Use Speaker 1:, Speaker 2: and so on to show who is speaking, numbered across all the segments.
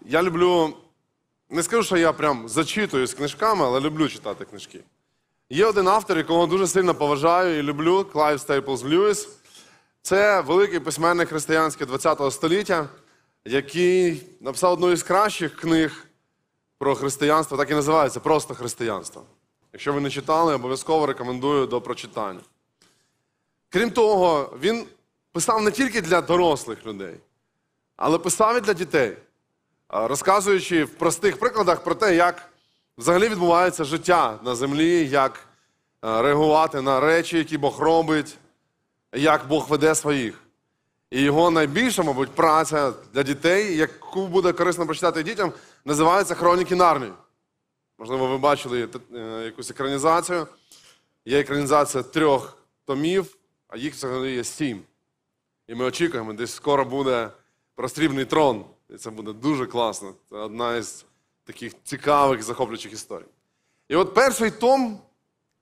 Speaker 1: Я люблю, не скажу, що я прям зачитую з книжками, але люблю читати книжки. Є один автор, якого дуже сильно поважаю і люблю, Клайв Стейплз Льюіс. Це великий письменник християнський ХХ століття, який написав одну із кращих книг про християнство, так і називається просто християнство. Якщо ви не читали, обов'язково рекомендую до прочитання. Крім того, він писав не тільки для дорослих людей, але писав і для дітей, розказуючи в простих прикладах про те, як взагалі відбувається життя на землі, як реагувати на речі, які Бог робить, як Бог веде своїх. І його найбільша, мабуть, праця для дітей, яку буде корисно прочитати дітям, називається Хроніки Нарнії. Можливо, ви бачили е, якусь екранізацію. Є екранізація трьох томів, а їх взагалі є сім. І ми очікуємо, десь скоро буде прострібний трон. І це буде дуже класно. Це одна із таких цікавих, захоплюючих історій. І от перший том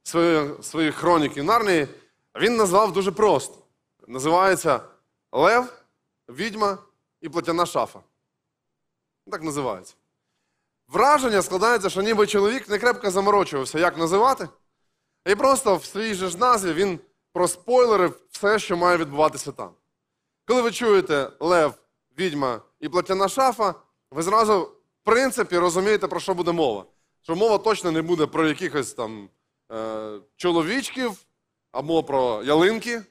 Speaker 1: своєї, своєї хроніки Нарнії він назвав дуже просто. Називається Лев, Відьма і платяна шафа. Так називається. Враження складається, що ніби чоловік не крепко заморочувався, як називати. І просто в своїй же ж назві він проспойлерив все, що має відбуватися там. Коли ви чуєте Лев, відьма і платяна шафа, ви зразу, в принципі, розумієте, про що буде мова. Що мова точно не буде про якихось там е, чоловічків або про ялинки.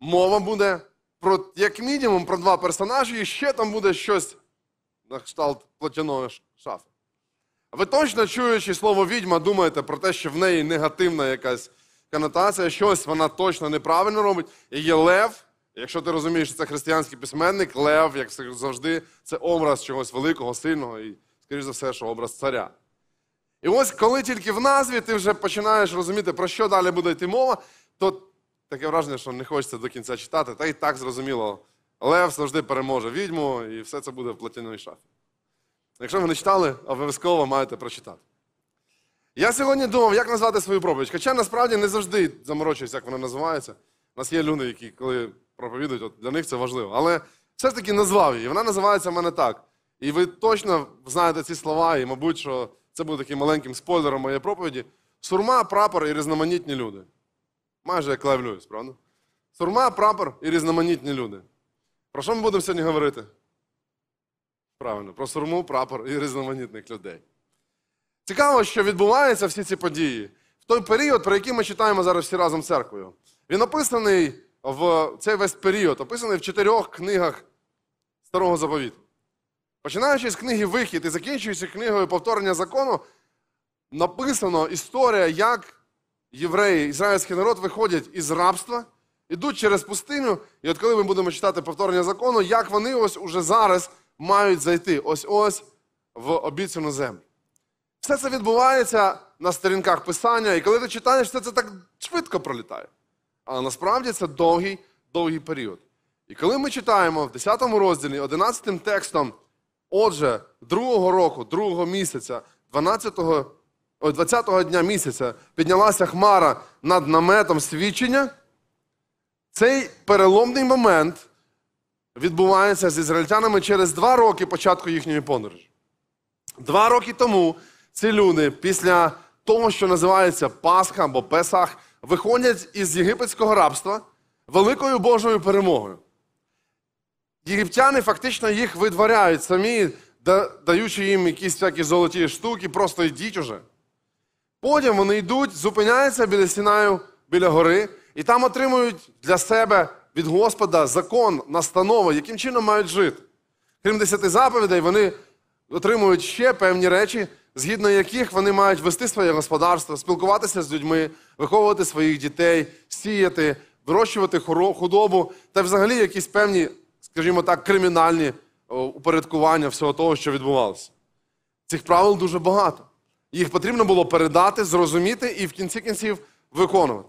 Speaker 1: Мова буде про, як мінімум, про два персонажі, і ще там буде щось на кшталт платяної шафи. Ви точно чуючи слово відьма, думаєте про те, що в неї негативна якась конотація, щось вона точно неправильно робить. І є лев. Якщо ти розумієш, що це християнський письменник, лев, як завжди, це образ чогось великого, сильного і, скоріш за все, що образ царя. І ось коли тільки в назві ти вже починаєш розуміти, про що далі буде йти мова, то таке враження, що не хочеться до кінця читати, та і так зрозуміло. Лев завжди переможе відьму, і все це буде в платяної шафі. Якщо ви не читали, обов'язково маєте прочитати. Я сьогодні думав, як назвати свою проповідь. Хоча насправді не завжди заморочуюсь, як вона називається. У нас є люди, які коли проповідують, от для них це важливо. Але все ж таки назвав її. Вона називається в мене так. І ви точно знаєте ці слова, і, мабуть, що це буде таким маленьким спойлером моєї проповіді. Сурма, прапор і різноманітні люди. Майже як Лев Льюіс, правда? Сурма, прапор і різноманітні люди. Про що ми будемо сьогодні говорити? Правильно, про сурму, прапор і різноманітних людей. Цікаво, що відбуваються всі ці події в той період, про який ми читаємо зараз всі разом церквою. Він описаний в цей весь період, описаний в чотирьох книгах Старого Заповіту. Починаючи з книги Вихід і закінчуючи книгою повторення закону, написано історія, як євреї, ізраїльський народ виходять із рабства, ідуть через пустиню, і от коли ми будемо читати повторення закону, як вони ось уже зараз мають зайти ось ось в обіцяну землю. Все це відбувається на сторінках писання, і коли ти читаєш, все це так швидко пролітає. Але насправді це довгий, довгий період. І коли ми читаємо в 10 розділі 11 текстом, отже, другого року, другого місяця, 12-го, 20-го дня місяця піднялася хмара над наметом свідчення, цей переломний момент відбувається з ізраїльтянами через два роки початку їхньої подорожі. Два роки тому ці люди після того, що називається Пасха або Песах, виходять із єгипетського рабства великою Божою перемогою. Єгиптяни фактично їх видворяють самі, даючи їм якісь всякі золоті штуки, просто йдіть уже. Потім вони йдуть, зупиняються біля Сінаю, біля гори, і там отримують для себе від Господа закон, настанови, яким чином мають жити. Крім десяти заповідей, вони отримують ще певні речі, згідно яких вони мають вести своє господарство, спілкуватися з людьми, виховувати своїх дітей, сіяти, вирощувати худобу та взагалі якісь певні, скажімо так, кримінальні упорядкування всього того, що відбувалося. Цих правил дуже багато. Їх потрібно було передати, зрозуміти і в кінці кінців виконувати.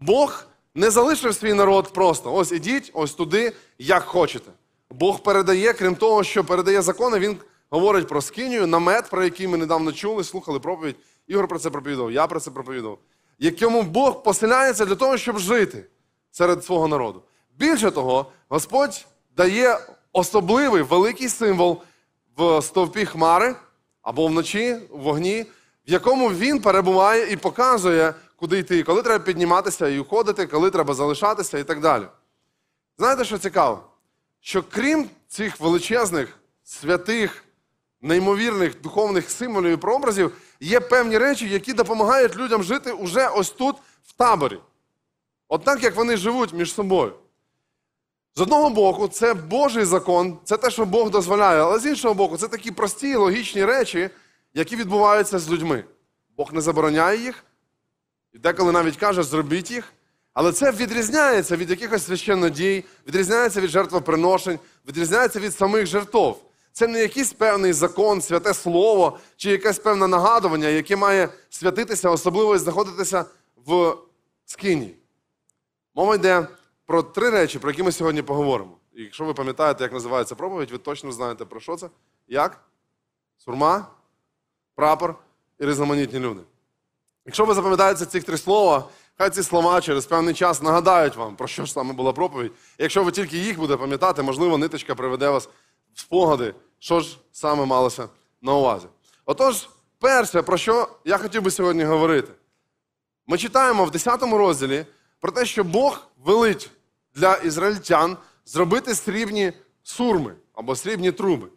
Speaker 1: Бог не залишив свій народ просто. Ось ідіть, ось туди, як хочете. Бог передає, крім того, що передає закони, він говорить про скинію, намет, про який ми недавно чули, слухали проповідь. Ігор про це проповідав, я про це проповідав. Якому Бог поселяється для того, щоб жити серед свого народу. Більше того, Господь дає особливий великий символ в стовпі хмари або вночі в вогні, в якому він перебуває і показує, куди йти, коли треба підніматися і уходити, коли треба залишатися і так далі. Знаєте, що цікаво? Що крім цих величезних, святих, неймовірних духовних символів і прообразів, є певні речі, які допомагають людям жити уже ось тут, в таборі. От так, як вони живуть між собою. З одного боку, це Божий закон, це те, що Бог дозволяє, але з іншого боку, це такі прості логічні речі, які відбуваються з людьми. Бог не забороняє їх, і деколи навіть каже, зробіть їх. Але це відрізняється від якихось священнодій, відрізняється від жертвоприношень, відрізняється від самих жертв. Це не якийсь певний закон, святе слово чи якесь певне нагадування, яке має святитися, особливо і знаходитися в скині. Мова йде про три речі, про які ми сьогодні поговоримо. І якщо ви пам'ятаєте, як називається проповідь, ви точно знаєте про що це. Як? Сурма, прапор і різноманітні люди. Якщо ви запам'ятаєте ці три слова, хай ці слова через певний час нагадають вам, про що ж саме була проповідь. Якщо ви тільки їх будете пам'ятати, можливо, ниточка приведе вас спогади, що ж саме малося на увазі. Отож, перше, про що я хотів би сьогодні говорити. Ми читаємо в 10 розділі про те, що Бог велить для ізраїльтян зробити срібні сурми або срібні труби.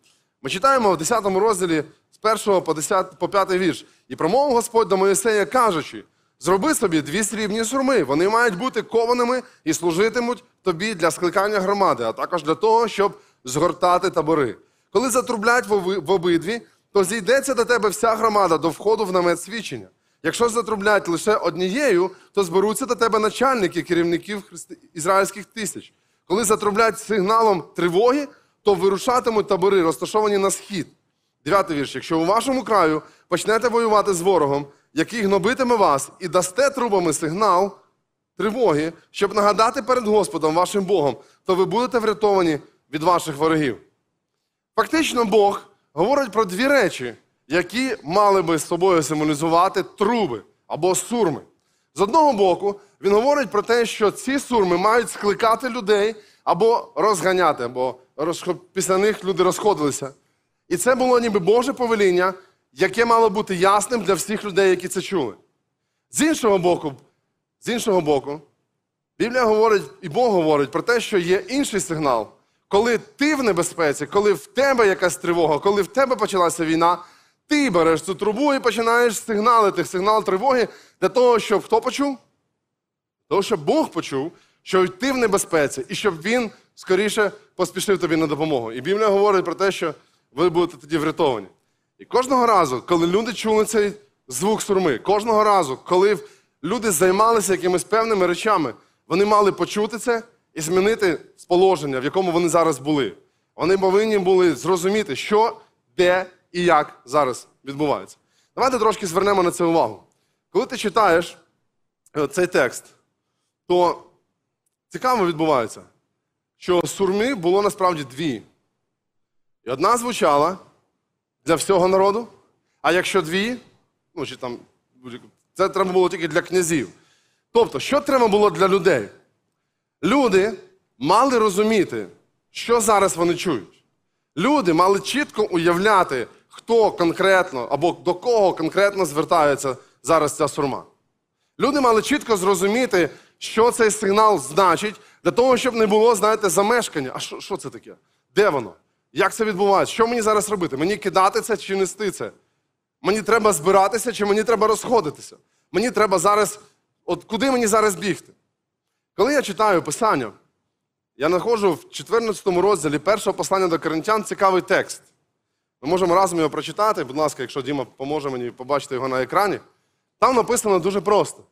Speaker 1: Ми читаємо в 10 розділі з 1 по, 10, по 5 вірш. І промовив Господь до Моїсея, кажучи: зроби собі дві срібні сурми. Вони мають бути кованими і служитимуть тобі для скликання громади, а також для того, щоб згортати табори. Коли затрублять в обидві, то зійдеться до тебе вся громада до входу в намет свідчення. Якщо затрублять лише однією, то зберуться до тебе начальники керівників христи- ізраїльських тисяч. Коли затрублять сигналом тривоги, то вирушатимуть табори, розташовані на схід. Дев'ятий вірш. Якщо у вашому краю почнете воювати з ворогом, який гнобитиме вас, і дасте трубами сигнал тривоги, щоб нагадати перед Господом вашим Богом, то ви будете врятовані від ваших ворогів. Фактично, Бог говорить про дві речі, які мали би з собою символізувати труби або сурми. З одного боку, він говорить про те, що ці сурми мають скликати людей або розганяти, розх- після них люди розходилися. І це було ніби Боже повеління, яке мало бути ясним для всіх людей, які це чули. З іншого боку, з іншого боку, Біблія говорить, і Бог говорить про те, що є інший сигнал. Коли ти в небезпеці, коли в тебе якась тривога, коли в тебе почалася війна, ти береш цю трубу і починаєш сигналити сигнал тривоги для того, щоб хто почув? Для того, щоб Бог почув, що ти в небезпеці, і щоб він скоріше поспішив тобі на допомогу. І Біблія говорить про те, що ви будете тоді врятовані. І кожного разу, коли люди чули цей звук сурми, кожного разу, коли люди займалися якимись певними речами, вони мали почути це і змінити положення, в якому вони зараз були. Вони повинні були зрозуміти, що, де і як зараз відбувається. Давайте трошки звернемо на це увагу. Коли ти читаєш е, цей текст, то цікаво відбувається, що сурми було насправді дві. І одна звучала для всього народу, а якщо дві, ну чи там це треба було тільки для князів. Тобто, що треба було для людей? Люди мали розуміти, що зараз вони чують. Люди мали чітко уявляти, хто конкретно або до кого конкретно звертається зараз ця сурма. Люди мали чітко зрозуміти, що цей сигнал значить, для того, щоб не було, знаєте, замешкання. А що, що це таке? Де воно? Як це відбувається? Що мені зараз робити? Мені кидати це чи нести це? Мені треба збиратися чи мені треба розходитися? Мені треба зараз, от куди мені зараз бігти? Коли я читаю Писання, я знаходжу в 14 розділі першого послання до коринтян цікавий текст. Ми можемо разом його прочитати. Будь ласка, якщо Діма поможе мені побачити його на екрані. Там написано дуже просто.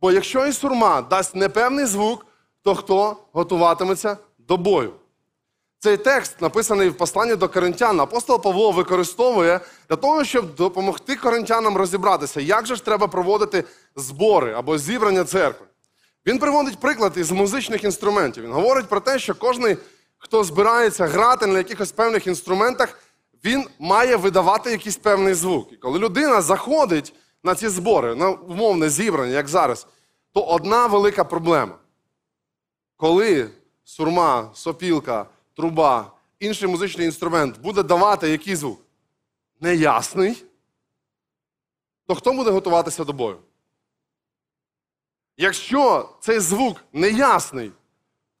Speaker 1: Бо якщо і сурма дасть непевний звук, то хто готуватиметься до бою? Цей текст, написаний в посланні до коринтян, апостол Павло використовує для того, щоб допомогти коринтянам розібратися, як же ж треба проводити збори або зібрання церкви. Він приводить приклад із музичних інструментів. Він говорить про те, що кожен, хто збирається грати на якихось певних інструментах, він має видавати якийсь певний звук. І коли людина заходить на ці збори, на умовне зібрання, як зараз, то одна велика проблема. Коли сурма, сопілка, труба інший музичний інструмент буде давати який звук? Неясний, то хто буде готуватися до бою? Якщо цей звук неясний,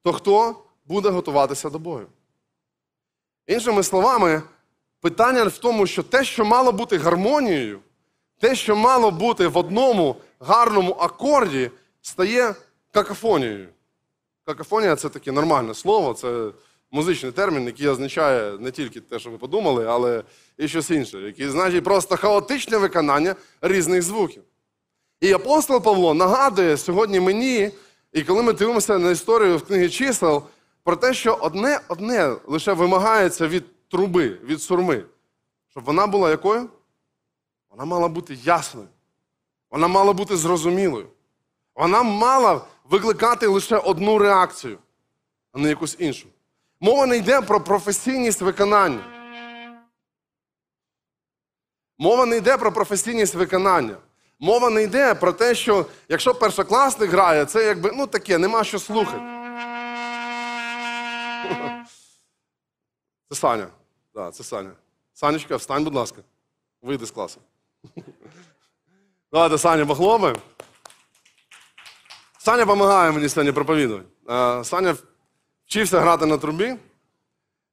Speaker 1: то хто буде готуватися до бою? Іншими словами, питання в тому, що те, що мало бути гармонією, те, що мало бути в одному гарному акорді, стає какофонією. Какофонія це таке нормальне слово, це музичний термін, який означає не тільки те, що ви подумали, але і щось інше, який значить просто хаотичне виконання різних звуків. І апостол Павло нагадує сьогодні мені, і коли ми дивимося на історію в книгі чисел, про те, що одне одне лише вимагається від труби, від сурми, щоб вона була якою? Вона мала бути ясною. Вона мала бути зрозумілою. Вона мала викликати лише одну реакцію, а не якусь іншу. Мова не йде про професійність виконання. Мова не йде про професійність виконання. Мова не йде про те, що якщо першокласник грає, це якби ну таке, нема що слухати. Це Саня. Да, це Саня. Санечка, встань, будь ласка. Вийди з класу. Давайте, Саня, похлопаємо. Саня допомагає мені сьогодні проповідувати. Саня вчився грати на трубі.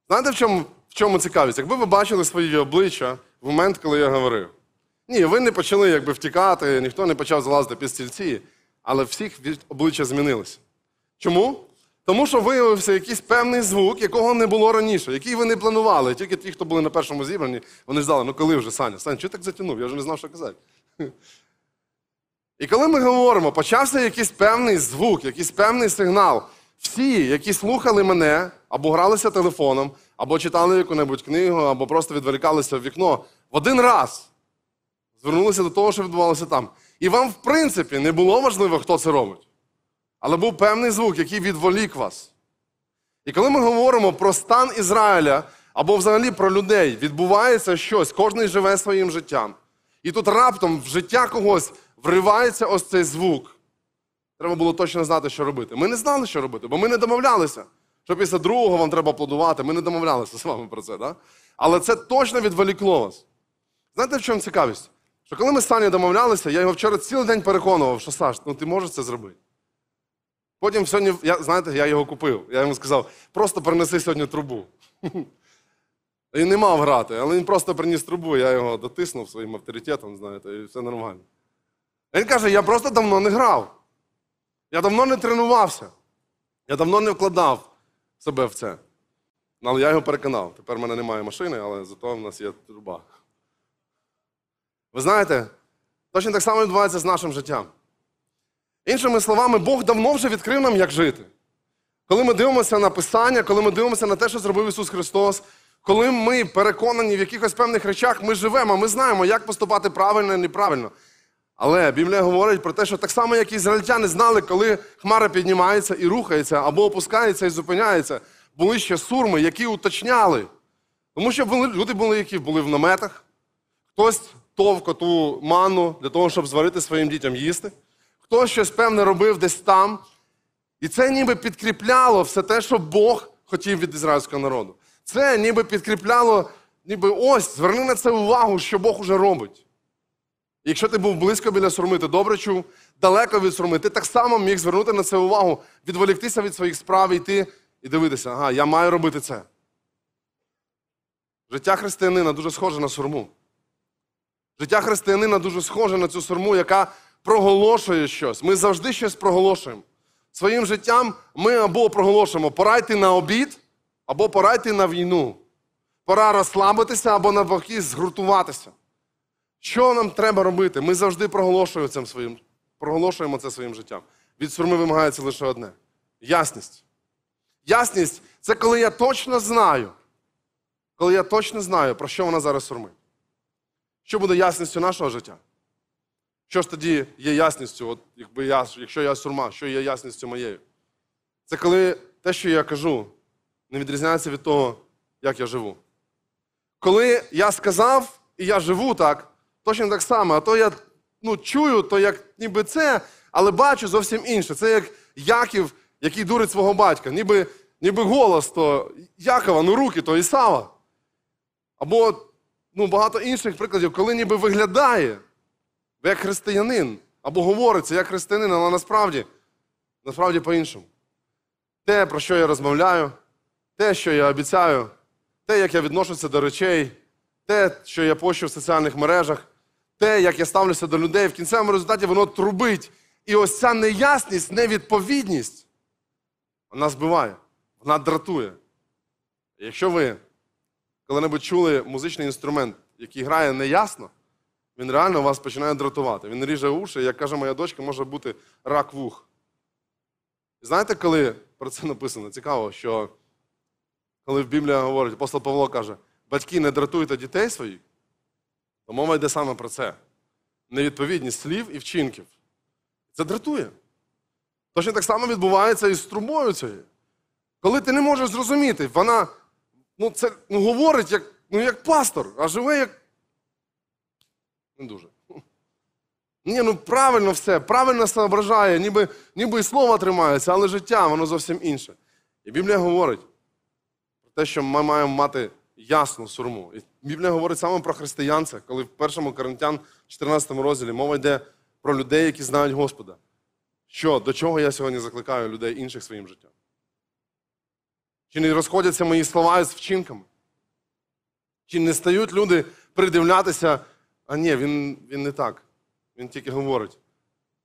Speaker 1: Знаєте, в чому, в чому цікавість? Якби ви бачили свої обличчя в момент, коли я говорив. Ні, ви не почали якби втікати, ніхто не почав залазити під стільці, але всіх обличчя змінилися. Чому? Тому що виявився якийсь певний звук, якого не було раніше, який ви не планували. Тільки ті, хто були на першому зібранні, вони ждали, ну коли вже, Саня, Саня, чого так затягнув? Я вже не знав, що казати. І коли ми говоримо, почався якийсь певний звук, якийсь певний сигнал, всі, які слухали мене, або гралися телефоном, або читали яку-небудь книгу, або просто відволікалися в вікно, в один раз звернулися до того, що відбувалося там. І вам, в принципі, не було важливо, хто це робить. Але був певний звук, який відволік вас. І коли ми говоримо про стан Ізраїля або взагалі про людей, відбувається щось, кожен живе своїм життям. І тут раптом в життя когось вривається ось цей звук. Треба було точно знати, що робити. Ми не знали, що робити, бо ми не домовлялися, що після другого вам треба аплодувати. Ми не домовлялися з вами про це. Да? Але це точно відволікло вас. Знаєте, в чому цікавість? Що коли ми з Сані домовлялися, я його вчора цілий день переконував, що Саш, ну ти можеш це зробити. Потім сьогодні, я, знаєте, я його купив. Я йому сказав, просто принеси сьогодні трубу. Він не мав грати, але він просто приніс трубу, я його дотиснув своїм авторитетом, знаєте, і все нормально. Він каже: я просто давно не грав. Я давно не тренувався. Я давно не вкладав себе в це. Ну, Але я його переконав. Тепер в мене немає машини, але зато в нас є труба. Ви знаєте, точно так само відбувається з нашим життям. Іншими словами, Бог давно вже відкрив нам, як жити. Коли ми дивимося на Писання, коли ми дивимося на те, що зробив Ісус Христос, коли ми переконані в якихось певних речах, ми живемо, ми знаємо, як поступати правильно і неправильно. Але Біблія говорить про те, що так само, як ізраїльтяни знали, коли хмара піднімається і рухається, або опускається і зупиняється, були ще сурми, які уточняли. Тому що люди були, які були в наметах, хтось товко ту манну для того, щоб зварити своїм дітям їсти, хтось щось певне робив десь там. І це ніби підкріпляло все те, що Бог хотів від ізраїльського народу. Це ніби підкріпляло, ніби ось, зверни на це увагу, що Бог уже робить. Якщо ти був близько біля сурми, ти добре чув, далеко від сурми, ти так само міг звернути на це увагу, відволіктися від своїх справ йти і дивитися, ага, я маю робити це. Життя християнина дуже схоже на сурму. Життя християнина дуже схоже на цю сурму, яка проголошує щось. Ми завжди щось проголошуємо. Своїм життям ми або проголошуємо пора йти на обід, або пора йти на війну. Пора розслабитися або навпаки згуртуватися. Що нам треба робити? Ми завжди проголошуємо це своїм, проголошуємо це своїм життям. Від сурми вимагається лише одне ясність. Ясність це коли я точно знаю, коли я точно знаю, про що вона зараз сурмить. Що буде ясністю нашого життя? Що ж тоді є ясністю, от якби я, якщо я сурма, що є ясністю моєю? Це коли те, що я кажу, не відрізняється від того, як я живу. Коли я сказав, і я живу так, точно так само, а то я ну, чую, то як ніби це, але бачу зовсім інше. Це як Яків, який дурить свого батька. Ніби ніби голос то Якова, ну руки то Ісава. Або ну, багато інших прикладів, коли ніби виглядає як християнин, або говориться як християнин, але насправді, насправді по-іншому. Те, про що я розмовляю, те, що я обіцяю, те, як я відношуся до речей, те, що я пощу в соціальних мережах, те, як я ставлюся до людей, в кінцевому результаті воно трубить. І ось ця неясність, невідповідність, вона збиває, вона дратує. Якщо ви коли-небудь чули музичний інструмент, який грає неясно, він реально вас починає дратувати. Він ріже уші, як каже моя дочка, може бути рак вух. Знаєте, коли про це написано? Цікаво, що коли в Біблії говорить, апостол Павло каже, батьки не дратуйте дітей своїх, то мова йде саме про це. Невідповідність слів і вчинків. Це дратує. Точно так само відбувається і з трубою цією. Коли ти не можеш зрозуміти, вона ну, це ну, говорить як, ну, як пастор, а живе як. Не дуже. Ні, ну правильно все, правильно соображає, ніби, ніби і слово тримається, але життя, воно зовсім інше. І Біблія говорить про те, що ми маємо мати ясну сурму. І Біблія говорить саме про християнця, коли в 1 Коринтян 14 розділі мова йде про людей, які знають Господа. Що, до чого я сьогодні закликаю людей інших своїм життям? Чи не розходяться мої слова з вчинками? Чи не стають люди придивлятися, а ні, він, він не так. Він тільки говорить.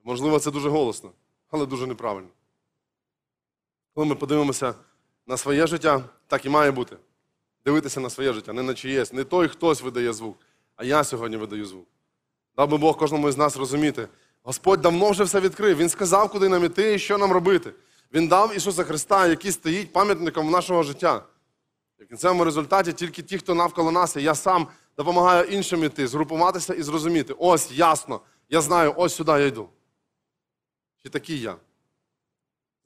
Speaker 1: Можливо, це дуже голосно, але дуже неправильно. Коли ми подивимося на своє життя, так і має бути. Дивитися на своє життя, не на чиєсь. Не той хтось видає звук, а я сьогодні видаю звук. Дав би Бог кожному із нас розуміти. Господь давно вже все відкрив. Він сказав, куди нам іти і що нам робити. Він дав Ісуса Христа, який стоїть пам'ятником нашого життя. І в кінцевому результаті тільки ті, хто навколо нас, і я сам допомагаю іншим іти, згрупуватися і зрозуміти. Ось ясно, я знаю, ось сюди я йду. Чи такий я?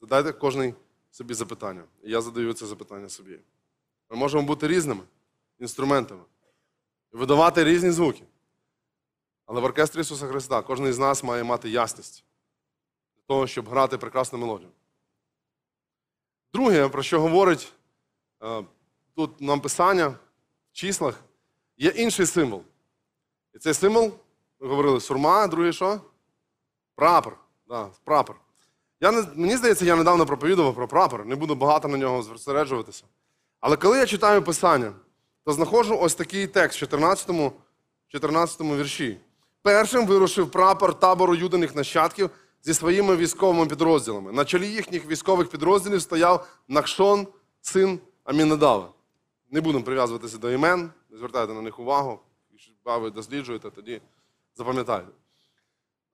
Speaker 1: Задайте кожний собі запитання. І я задаю це запитання собі. Ми можемо бути різними інструментами і видавати різні звуки. Але в оркестрі Ісуса Христа кожен із нас має мати ясність для того, щоб грати прекрасну мелодію. Друге, про що говорить е, тут нам писання в числах, є інший символ. І цей символ, ми говорили, сурма, другий що? Прапор. Да, прапор. Я не, мені здається, я недавно проповідував про прапор, не буду багато на нього зосереджуватися. Але коли я читаю Писання, то знаходжу ось такий текст в 14, 14 вірші. Першим вирушив прапор табору юдиних нащадків зі своїми військовими підрозділами. На чолі їхніх військових підрозділів стояв Накшон, син Амінадава. Не будемо прив'язуватися до імен, не звертайте на них увагу. Якщо ви досліджуєте, тоді запам'ятайте.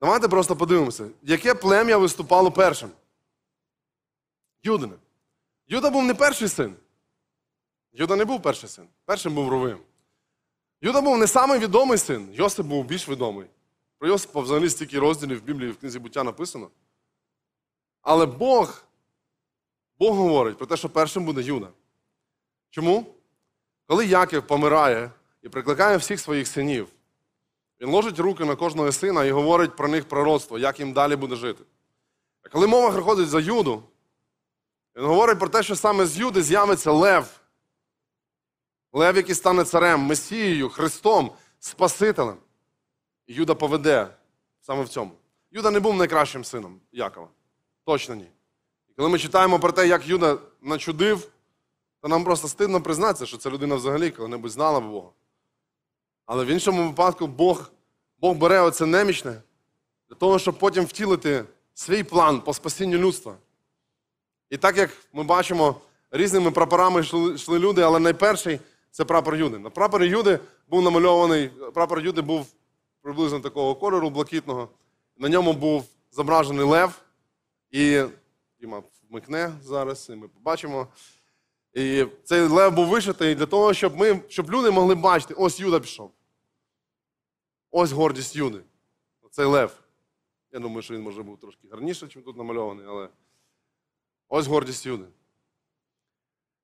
Speaker 1: Давайте просто подивимося, яке плем'я виступало першим? Юдине. Юда був не перший син. Юда не був перший син. Першим був Ровим. Юда був не самий відомий син. Йосип був більш відомий. Про Йосипа взагалі стільки розділів в Біблії в книзі буття написано. Але Бог, Бог говорить про те, що першим буде Юда. Чому? Коли Яків помирає і прикликає всіх своїх синів, він ложить руки на кожного сина і говорить про них пророцтво, як їм далі буде жити. А коли мова приходить за Юду, він говорить про те, що саме з Юди з'явиться Лев. Лев, який стане царем, Месією, Христом, Спасителем. Юда поведе саме в цьому. Юда не був найкращим сином Якова. Точно ні. І коли ми читаємо про те, як Юда начудив, то нам просто стидно признатися, що ця людина взагалі коли-небудь знала Бога. Але в іншому випадку Бог, Бог бере оце немічне для того, щоб потім втілити свій план по спасінню людства. І так як ми бачимо, різними прапорами йшли люди, але найперший це прапор Юди. На прапорі Юди був намальований, прапор Юди був приблизно такого кольору блакитного. На ньому був зображений лев. І Діма вмикне зараз, і ми побачимо. І цей лев був вишитий для того, щоб ми, щоб люди могли бачити, ось Юда пішов. Ось гордість Юди. Оцей лев. Я думаю, що він може був трошки гарніше, ніж тут намальований, але ось гордість Юди.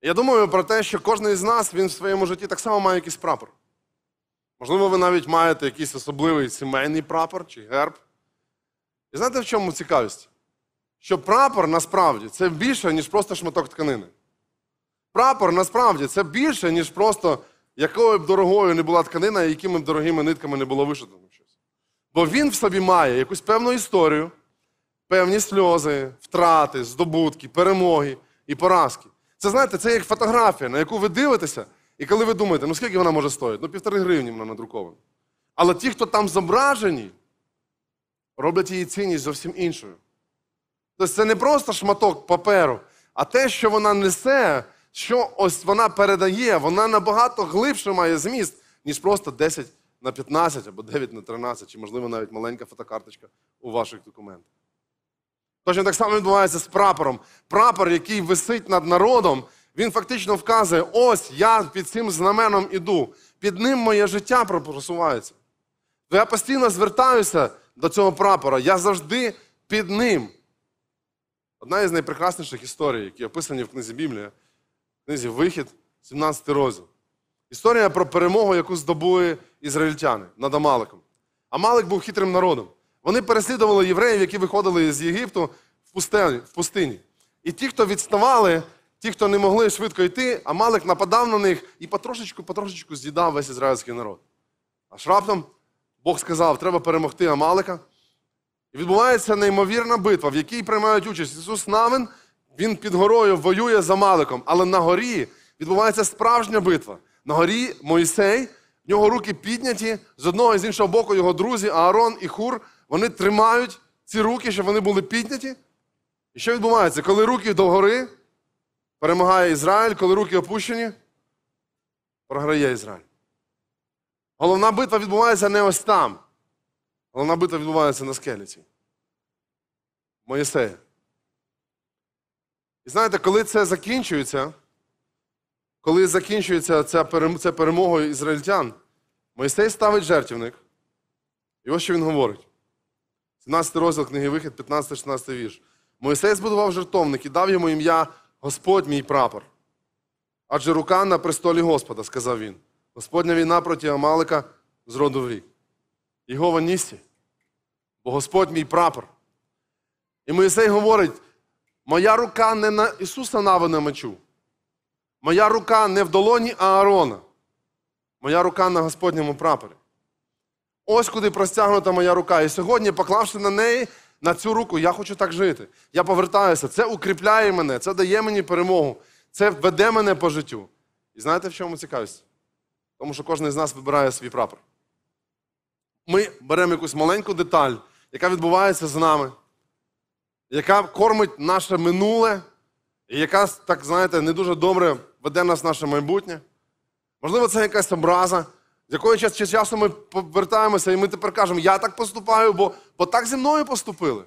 Speaker 1: Я думаю про те, що кожен із нас він в своєму житті так само має якийсь прапор. Можливо, ви навіть маєте якийсь особливий сімейний прапор чи герб. І знаєте, в чому цікавість? Що прапор насправді це більше, ніж просто шматок тканини. Прапор насправді це більше, ніж просто якою б дорогою не була тканина, і якими б дорогими нитками не було вишито там щось. Бо він в собі має якусь певну історію, певні сльози, втрати, здобутки, перемоги і поразки. Це знаєте, це як фотографія, на яку ви дивитеся, і коли ви думаєте, ну скільки вона може стоїти? Ну, півтори гривні вона надрукована. Але ті, хто там зображені, роблять її цінність зовсім іншою. Тобто це не просто шматок паперу, а те, що вона несе, що ось вона передає, вона набагато глибше має зміст, ніж просто 10 на 15 або 9 на 13, чи, можливо, навіть маленька фотокарточка у ваших документах. Точно так само відбувається з прапором. Прапор, який висить над народом, він фактично вказує: ось я під цим знаменом іду, під ним моє життя просувається. То я постійно звертаюся до цього прапора, я завжди під ним. Одна із найпрекрасніших історій, які описані в книзі Біблія, в книзі Вихід, 17 розділ. Історія про перемогу, яку здобули ізраїльтяни над Амаликом. Амалик був хитрим народом. Вони переслідували євреїв, які виходили з Єгипту в пустині. І ті, хто відставали, ті, хто не могли швидко йти, Амалик нападав на них і потрошечку, потрошечку з'їдав весь ізраїльський народ. Аж раптом Бог сказав, треба перемогти Амалика. І відбувається неймовірна битва, в якій приймають участь Ісус Навин, він під горою воює з Амаликом. Але на горі відбувається справжня битва. На горі Моїсей, в нього руки підняті, з одного і з іншого боку його друзі, Аарон і Хур, вони тримають ці руки, щоб вони були підняті. І що відбувається? Коли руки до гори, перемагає Ізраїль, коли руки опущені, програє Ізраїль. Головна битва відбувається не ось там. Головна битва відбувається на скеліці. Моїсея. І знаєте, коли це закінчується, коли закінчується ця перем- це перемогою ізраїльтян, Моїсей ставить жертівник. І ось що він говорить. 17 розділ книги Вихід, 15-16 вірш. Моїсей збудував жертовник і дав йому ім'я Господь мій прапор. Адже рука на престолі Господа, сказав він. Господня війна проти Амалика з роду в рік. Його Нісі, бо Господь мій прапор. І Моїсей говорить: моя рука не на Ісуса Навина мечу. Моя рука не в долоні Аарона. Моя рука на Господньому прапорі. Ось куди простягнута моя рука. І сьогодні, поклавши на неї, на цю руку, я хочу так жити. Я повертаюся. Це укріпляє мене, це дає мені перемогу, це веде мене по життю. І знаєте, в чому цікавість? Тому що кожен з нас вибирає свій прапор. Ми беремо якусь маленьку деталь, яка відбувається з нами, яка кормить наше минуле, і яка, так знаєте, не дуже добре веде нас в наше майбутнє. Можливо, це якась образа, з якої час часу ми повертаємося, і ми тепер кажемо, я так поступаю, бо, бо так зі мною поступили.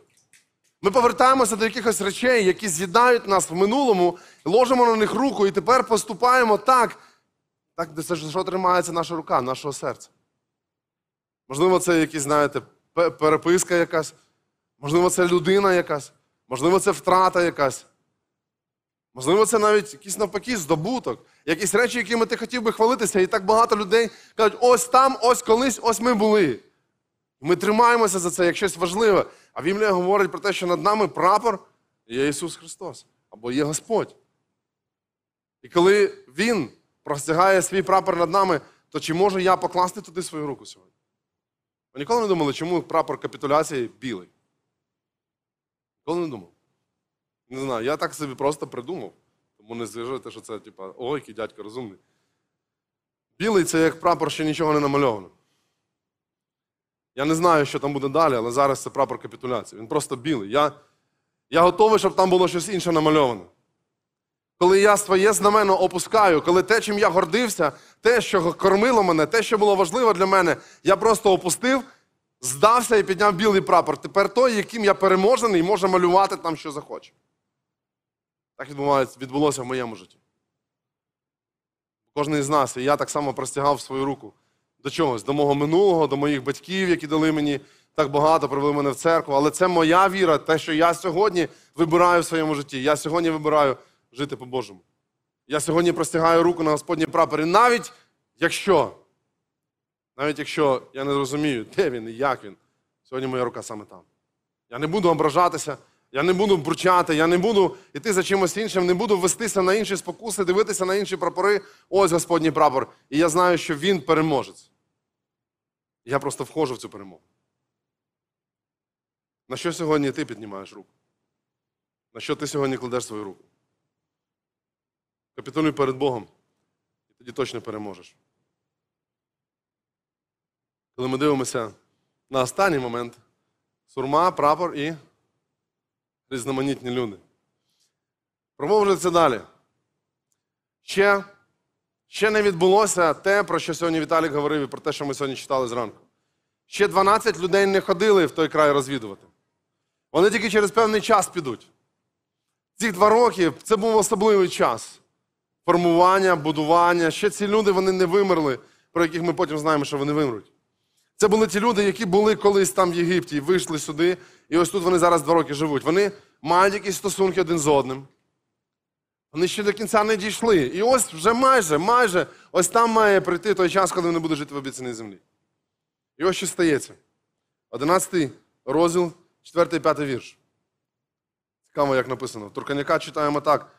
Speaker 1: Ми повертаємося до якихось речей, які з'їдають нас в минулому, ложимо на них руку і тепер поступаємо так. Так, ж що тримається наша рука, нашого серця. Можливо, це якісь, знаєте, переписка якась, можливо, це людина якась, можливо, це втрата якась. Можливо, це навіть якийсь навпаки здобуток, якісь речі, якими ти хотів би хвалитися, і так багато людей кажуть, ось там, ось колись, ось ми були. Ми тримаємося за це як щось важливе. А Біблія говорить про те, що над нами прапор є Ісус Христос або є Господь. І коли Він простягає свій прапор над нами, то чи можу я покласти туди свою руку сьогодні? Ви ніколи не думали, чому прапор капітуляції білий? Ніколи не думав. Не знаю, я так собі просто придумав. Тому не зважайте, що це, типа, ой, який дядько розумний. Білий це як прапор, що нічого не намальовано. Я не знаю, що там буде далі, але зараз це прапор капітуляції. Він просто білий. Я, я готовий, щоб там було щось інше намальоване. Коли я своє знамено опускаю, коли те, чим я гордився, те, що кормило мене, те, що було важливо для мене, я просто опустив, здався і підняв білий прапор. Тепер той, яким я переможений, може малювати там, що захоче. Так відбулося в моєму житті. Кожен із нас, і я так само простягав свою руку до чогось, до мого минулого, до моїх батьків, які дали мені так багато, привели мене в церкву. Але це моя віра, те, що я сьогодні вибираю в своєму житті. Я сьогодні вибираю жити по-божому. Я сьогодні простягаю руку на Господній прапорі, навіть якщо, навіть якщо я не розумію, де він і як він, сьогодні моя рука саме там. Я не буду ображатися, Я не буду бурчати, я не буду йти за чимось іншим, не буду вестися на інші спокуси, дивитися на інші прапори. Ось Господній прапор. І я знаю, що він переможець. Я просто входжу в цю перемогу. На що сьогодні ти піднімаєш руку? На що ти сьогодні кладеш свою руку? Капітулюй перед Богом, і тоді точно переможеш. Коли ми дивимося на останній момент, сурма, прапор і різноманітні люди. Промовжується далі. Ще, ще не відбулося те, про що сьогодні Віталік говорив і про те, що ми сьогодні читали зранку. Ще 12 людей не ходили в той край розвідувати. Вони тільки через певний час підуть. Ці два роки це був особливий час. Формування, будування. Ще ці люди вони не вимерли, про яких ми потім знаємо, що вони вимруть. Це були ті люди, які були колись там в Єгипті, вийшли сюди, і ось тут вони зараз два роки живуть. Вони мають якісь стосунки один з одним. Вони ще до кінця не дійшли. І ось вже майже, майже, ось там має прийти той час, коли вони будуть жити в обіцяній землі. І ось що стається. 11 розділ, 4 5 вірш. Цікаво, як написано. Турканяка читаємо так.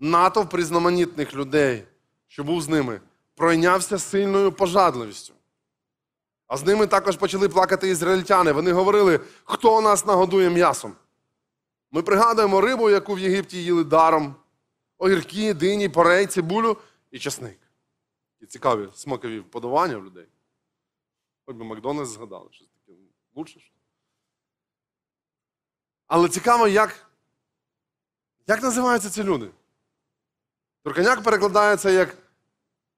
Speaker 1: Натовп різноманітних людей, що був з ними, пройнявся сильною пожадливістю. А з ними також почали плакати ізраїльтяни. Вони говорили, хто нас нагодує м'ясом. Ми пригадуємо рибу, яку в Єгипті їли даром, огірки, дині, порей, цибулю і часник. І цікаві смакові вподобання в людей. Хоч би Макдональдс згадали, щось таке лучше. Але цікаво, як, як називаються ці люди? Турканяк перекладається як,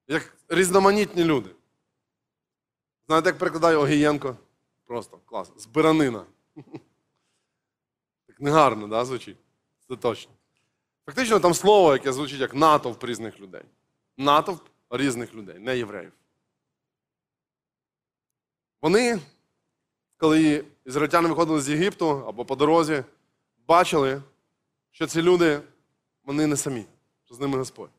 Speaker 1: як різноманітні люди. Знаєте, як перекладає Огієнко? Просто клас. Збиранина. Так негарно, да, звучить? Це точно. Фактично там слово, яке звучить як натовп різних людей. Натовп різних людей, не євреїв. Вони, коли ізраїльтяни виходили з Єгипту або по дорозі, бачили, що ці люди, вони не самі, що з ними Господь.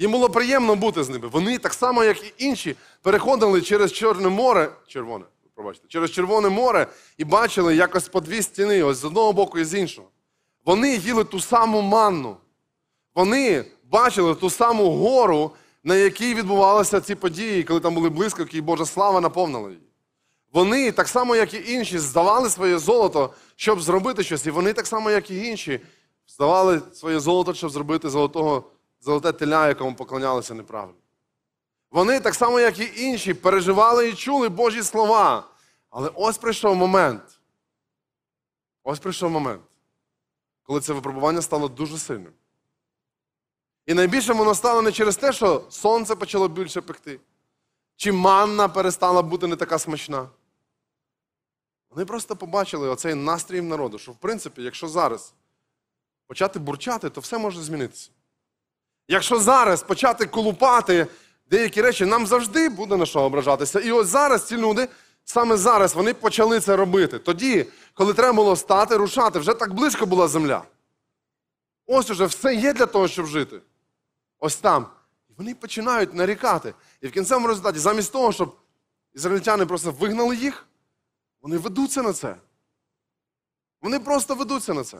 Speaker 1: Їм було приємно бути з ними. Вони, так само, як і інші, переходили через Чорне море, червоне, пробачте, через Червоне море і бачили якось по дві стіни, ось з одного боку і з іншого. Вони їли ту саму манну. Вони бачили ту саму гору, на якій відбувалися ці події, коли там були блискавки, і Божа слава наповнила її. Вони, так само, як і інші, здавали своє золото, щоб зробити щось. І вони, так само, як і інші, здавали своє золото, щоб зробити золотого, золоте теля, якому поклонялися неправильно. Вони, так само, як і інші, переживали і чули Божі слова. Але ось прийшов момент. Ось прийшов момент, коли це випробування стало дуже сильним. І найбільше воно стало не через те, що сонце почало більше пекти, чи манна перестала бути не така смачна. Вони просто побачили оцей настрій народу, що, в принципі, якщо зараз почати бурчати, то все може змінитися. Якщо зараз почати колупати деякі речі, нам завжди буде на що ображатися. І ось зараз ці люди, саме зараз, вони почали це робити. Тоді, коли треба було стати, рушати, вже так близько була земля. Ось уже все є для того, щоб жити. Ось там. І вони починають нарікати. І в кінцевому результаті, замість того, щоб ізраїльтяни просто вигнали їх, вони ведуться на це. Вони просто ведуться на це.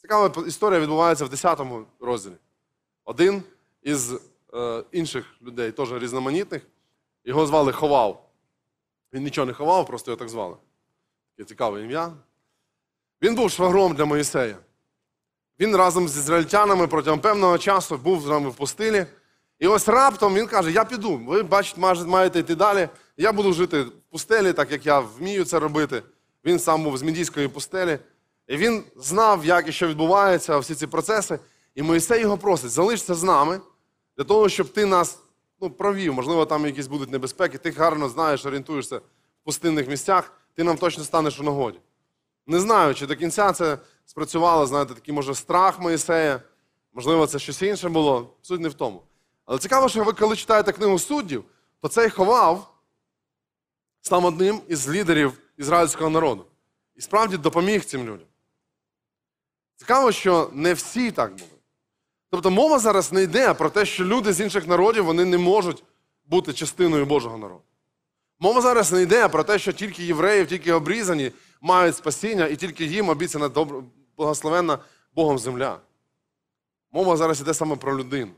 Speaker 1: Цікава історія відбувається в 10 розділі. Один із е, інших людей, теж різноманітних, його звали Ховав. Він нічого не ховав, просто його так звали. Таке цікаве ім'я. Він був швагром для Моїсея. Він разом з ізраїльтянами протягом певного часу був з нами в пустелі. І ось раптом він каже: Я піду. Ви бачите, маєте йти далі. Я буду жити в пустелі, так як я вмію це робити. Він сам був з мідійської пустелі. І він знав, як і що відбувається, всі ці процеси. І Моїсей його просить: залишся з нами для того, щоб ти нас ну, провів. Можливо, там якісь будуть небезпеки. Ти гарно знаєш, орієнтуєшся в пустинних місцях, ти нам точно станеш у нагоді. Не знаю, чи до кінця це спрацювало, знаєте, такий, може, страх Моїсея, можливо, це щось інше було. Суть не в тому. Але цікаво, що ви коли читаєте книгу суддів, то цей ховав став одним із лідерів ізраїльського народу. І справді допоміг цим людям. Цікаво, що не всі так були. Тобто мова зараз не йде про те, що люди з інших народів вони не можуть бути частиною Божого народу. Мова зараз не йде про те, що тільки євреїв, тільки обрізані мають спасіння, і тільки їм обіцяна добро, благословенна Богом земля. Мова зараз йде саме про людину.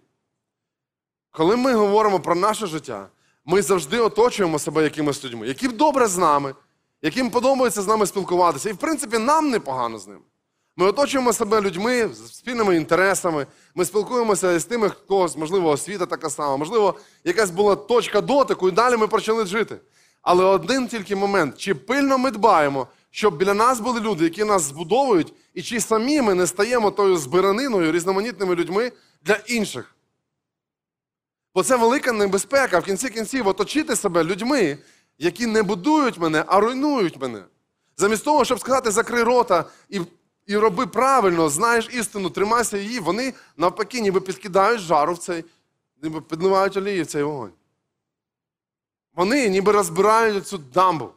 Speaker 1: Коли ми говоримо про наше життя, ми завжди оточуємо себе якимись людьми, які добре з нами, яким подобається з нами спілкуватися. І, в принципі, нам непогано з ними. Ми оточуємо себе людьми з спільними інтересами. Ми спілкуємося з тими, хто, можливо, освіта така сама, можливо, якась була точка дотику, і далі ми почали жити. Але один тільки момент: чи пильно ми дбаємо, щоб біля нас були люди, які нас збудовують, і чи самі ми не стаємо тою збираниною, різноманітними людьми для інших. Бо це велика небезпека в кінці кінців оточити себе людьми, які не будують мене, а руйнують мене. Замість того, щоб сказати, закрий рота і, і роби правильно, знаєш істину, тримайся її, вони навпаки, ніби підкидають жару в цей, ніби підливають олії в цей вогонь. Вони ніби розбирають цю дамбу.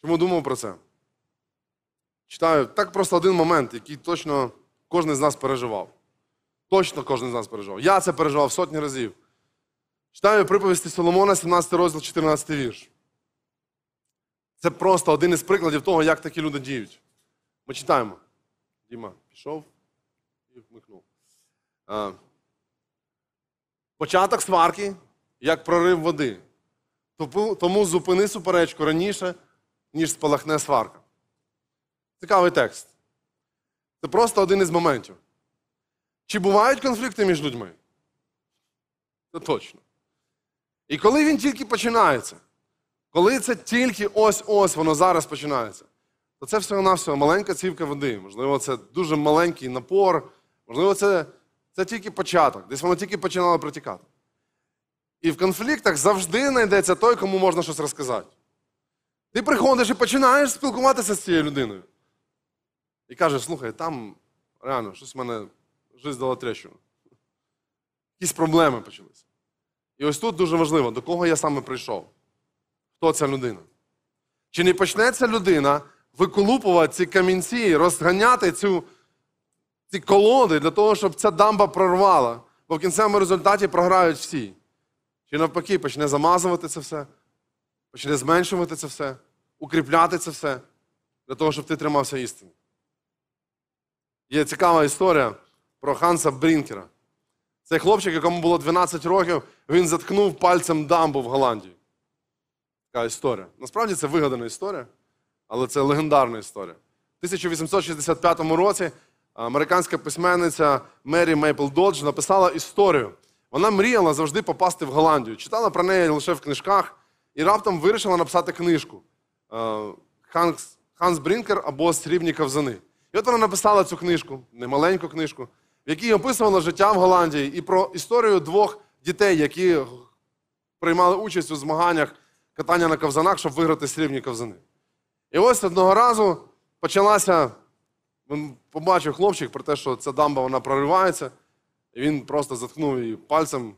Speaker 1: Чому думав про це? Читаю так просто один момент, який точно кожен з нас переживав. Точно кожен з нас переживав. Я це переживав сотні разів. Читаю приповісті Соломона, 17 розділ, 14 вірш. Це просто один із прикладів того, як такі люди діють. Ми читаємо. Діма пішов і вмикнув. Початок сварки, як прорив води. Тому- зупини суперечку раніше, ніж спалахне сварка. Цікавий текст. Це просто один із моментів. Чи бувають конфлікти між людьми? Це точно. І коли він тільки починається, коли це тільки ось-ось воно зараз починається, то це всього-навсього маленька цівка води. Можливо, це дуже маленький напор, можливо, це, це тільки початок, десь воно тільки починало протікати. І в конфліктах завжди знайдеться той, кому можна щось розказати. Ти приходиш і починаєш спілкуватися з цією людиною. І кажеш, слухай, там реально щось в мене жизнь дала трещину. Якісь проблеми почалися. І ось тут дуже важливо, до кого я саме прийшов. Хто ця людина? Чи не почнеться людина виколупувати ці камінці, розганяти цю, ці колоди для того, щоб ця дамба прорвала, бо в кінцевому результаті програють всі. Чи навпаки почне замазувати це все, почне зменшувати це все, укріпляти це все, для того, щоб ти тримався істини. Є цікава історія про Ханса Брінкера. Цей хлопчик, якому було 12 років, він заткнув пальцем дамбу в Голландії. Така історія. Насправді це вигадана історія, але це легендарна історія. В 1865 році американська письменниця Мері Мейпл Додж написала історію. Вона мріяла завжди попасти в Голландію. Читала про неї лише в книжках і раптом вирішила написати книжку е, Ханс, Ханс Брінкер або Срібні ковзани. І от вона написала цю книжку, немаленьку книжку, в якій описувала життя в Голландії і про історію двох дітей, які приймали участь у змаганнях катання на ковзанах, щоб виграти срібні ковзани. І ось одного разу почалася. Він побачив хлопчик про те, що ця дамба вона проривається, і він просто заткнув її пальцем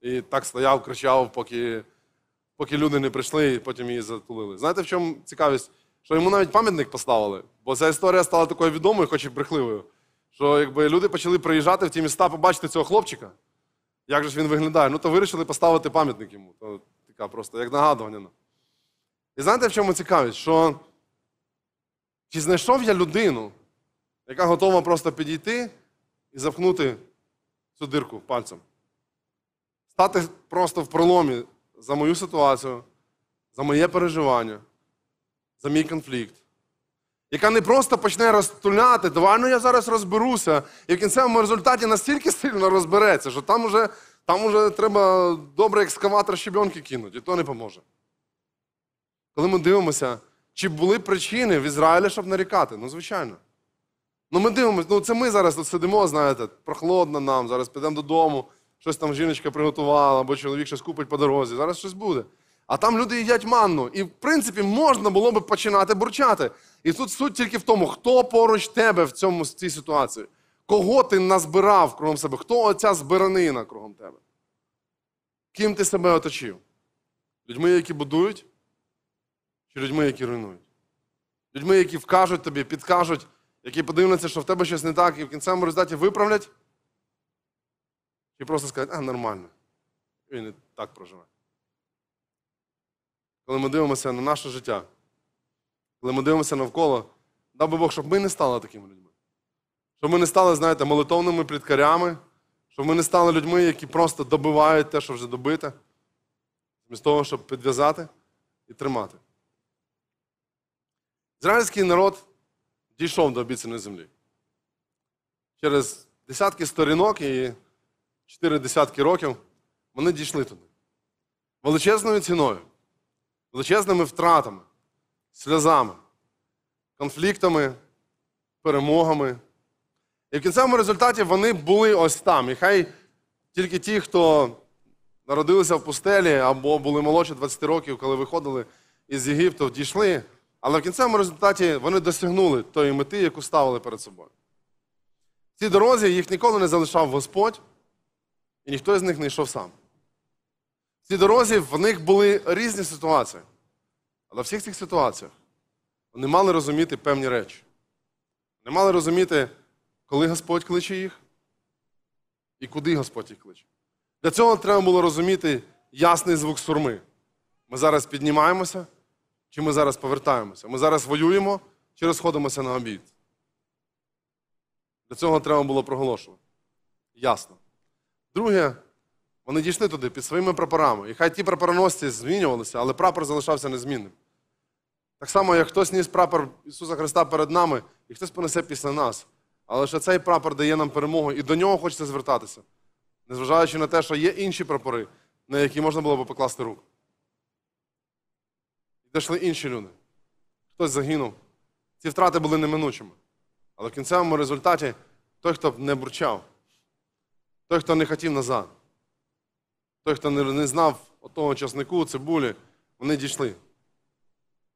Speaker 1: і так стояв, кричав, поки, поки люди не прийшли, і потім її затулили. Знаєте, в чому цікавість? Що йому навіть пам'ятник поставили, бо ця історія стала такою відомою, хоч і брехливою, що якби люди почали приїжджати в ті міста, побачити цього хлопчика, як же ж він виглядає, ну то вирішили поставити пам'ятник йому. То така просто як нагадування. І знаєте, в чому цікавість? Що чи знайшов я людину, яка готова просто підійти і запхнути цю дирку пальцем? Стати просто в проломі за мою ситуацію, за моє переживання, за мій конфлікт. Яка не просто почне розтуляти, давай ну я зараз розберуся, і в кінцевому результаті настільки сильно розбереться, що там уже, там уже треба добре екскаватор щебенки кинути, і то не поможе. Коли ми дивимося, чи були причини в Ізраїлі, щоб нарікати? Ну, звичайно. Ну, ми дивимося, ну це ми зараз тут сидимо, знаєте, прохолодно нам, зараз підемо додому, щось там жіночка приготувала, або чоловік щось купить по дорозі, зараз щось буде. А там люди їдять манну. І, в принципі, можна було би починати бурчати. І тут суть тільки в тому, хто поруч тебе в цьому, в цій ситуації. Кого ти назбирав кругом себе? Хто оця збиранина кругом тебе? Ким ти себе оточив? Людьми, які будують, чи людьми, які руйнують? Людьми, які вкажуть тобі, підкажуть, які подивляться, що в тебе щось не так, і в кінцевому результаті виправлять? Чи просто скажуть, а, нормально. Він і так проживе. Коли ми дивимося на наше життя, коли ми дивимося навколо, дав би Бог, щоб ми не стали такими людьми. Щоб ми не стали, знаєте, молитовними пліткарями, щоб ми не стали людьми, які просто добивають те, що вже добите, замість того, щоб підв'язати і тримати. Ізраїльський народ дійшов до обіцяної землі. Через десятки сторінок і чотири десятки років вони дійшли туди. Величезною ціною, величезними втратами, сльозами, конфліктами, перемогами. І в кінцевому результаті вони були ось там. І хай тільки ті, хто народилися в пустелі або були молодші 20 років, коли виходили із Єгипту, дійшли. Але в кінцевому результаті вони досягнули тої мети, яку ставили перед собою. В цій дорозі їх ніколи не залишав Господь, і ніхто з них не йшов сам. В цій дорозі в них були різні ситуації. Але в всіх цих ситуаціях вони мали розуміти певні речі. Вони мали розуміти, коли Господь кличе їх і куди Господь їх кличе. Для цього треба було розуміти ясний звук сурми. Ми зараз піднімаємося, чи ми зараз повертаємося? Ми зараз воюємо чи розходимося на обід? Для цього треба було проголошувати. Ясно. Друге, вони дійшли туди під своїми прапорами. І хай ті прапороносці змінювалися, але прапор залишався незмінним. Так само, як хтось ніс прапор Ісуса Христа перед нами, і хтось понесе після нас. Але лише цей прапор дає нам перемогу, і до нього хочеться звертатися, незважаючи на те, що є інші прапори, на які можна було б покласти руку. І дійшли інші люди. Хтось загинув. Ці втрати були неминучими. Але в кінцевому результаті той, хто не бурчав, той, хто не хотів назад, той, хто не, знав отого часнику, цибулі, вони дійшли.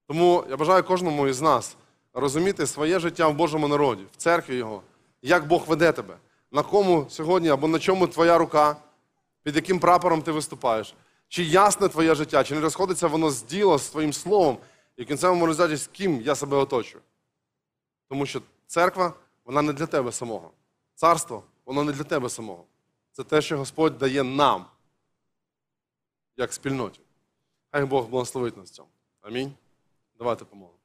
Speaker 1: Тому я бажаю кожному із нас розуміти своє життя в Божому народі, в церкві Його, як Бог веде тебе, на кому сьогодні або на чому твоя рука, під яким прапором ти виступаєш. Чи ясне твоє життя, чи не розходиться воно з діла, з твоїм словом, і в кінцевому результаті з ким я себе оточую. Тому що церква, вона не для тебе самого. Царство, воно не для тебе самого. Це те, що Господь дає нам, як спільноті. Хай Бог благословить нас в цьому. Амінь. Давайте помолимо.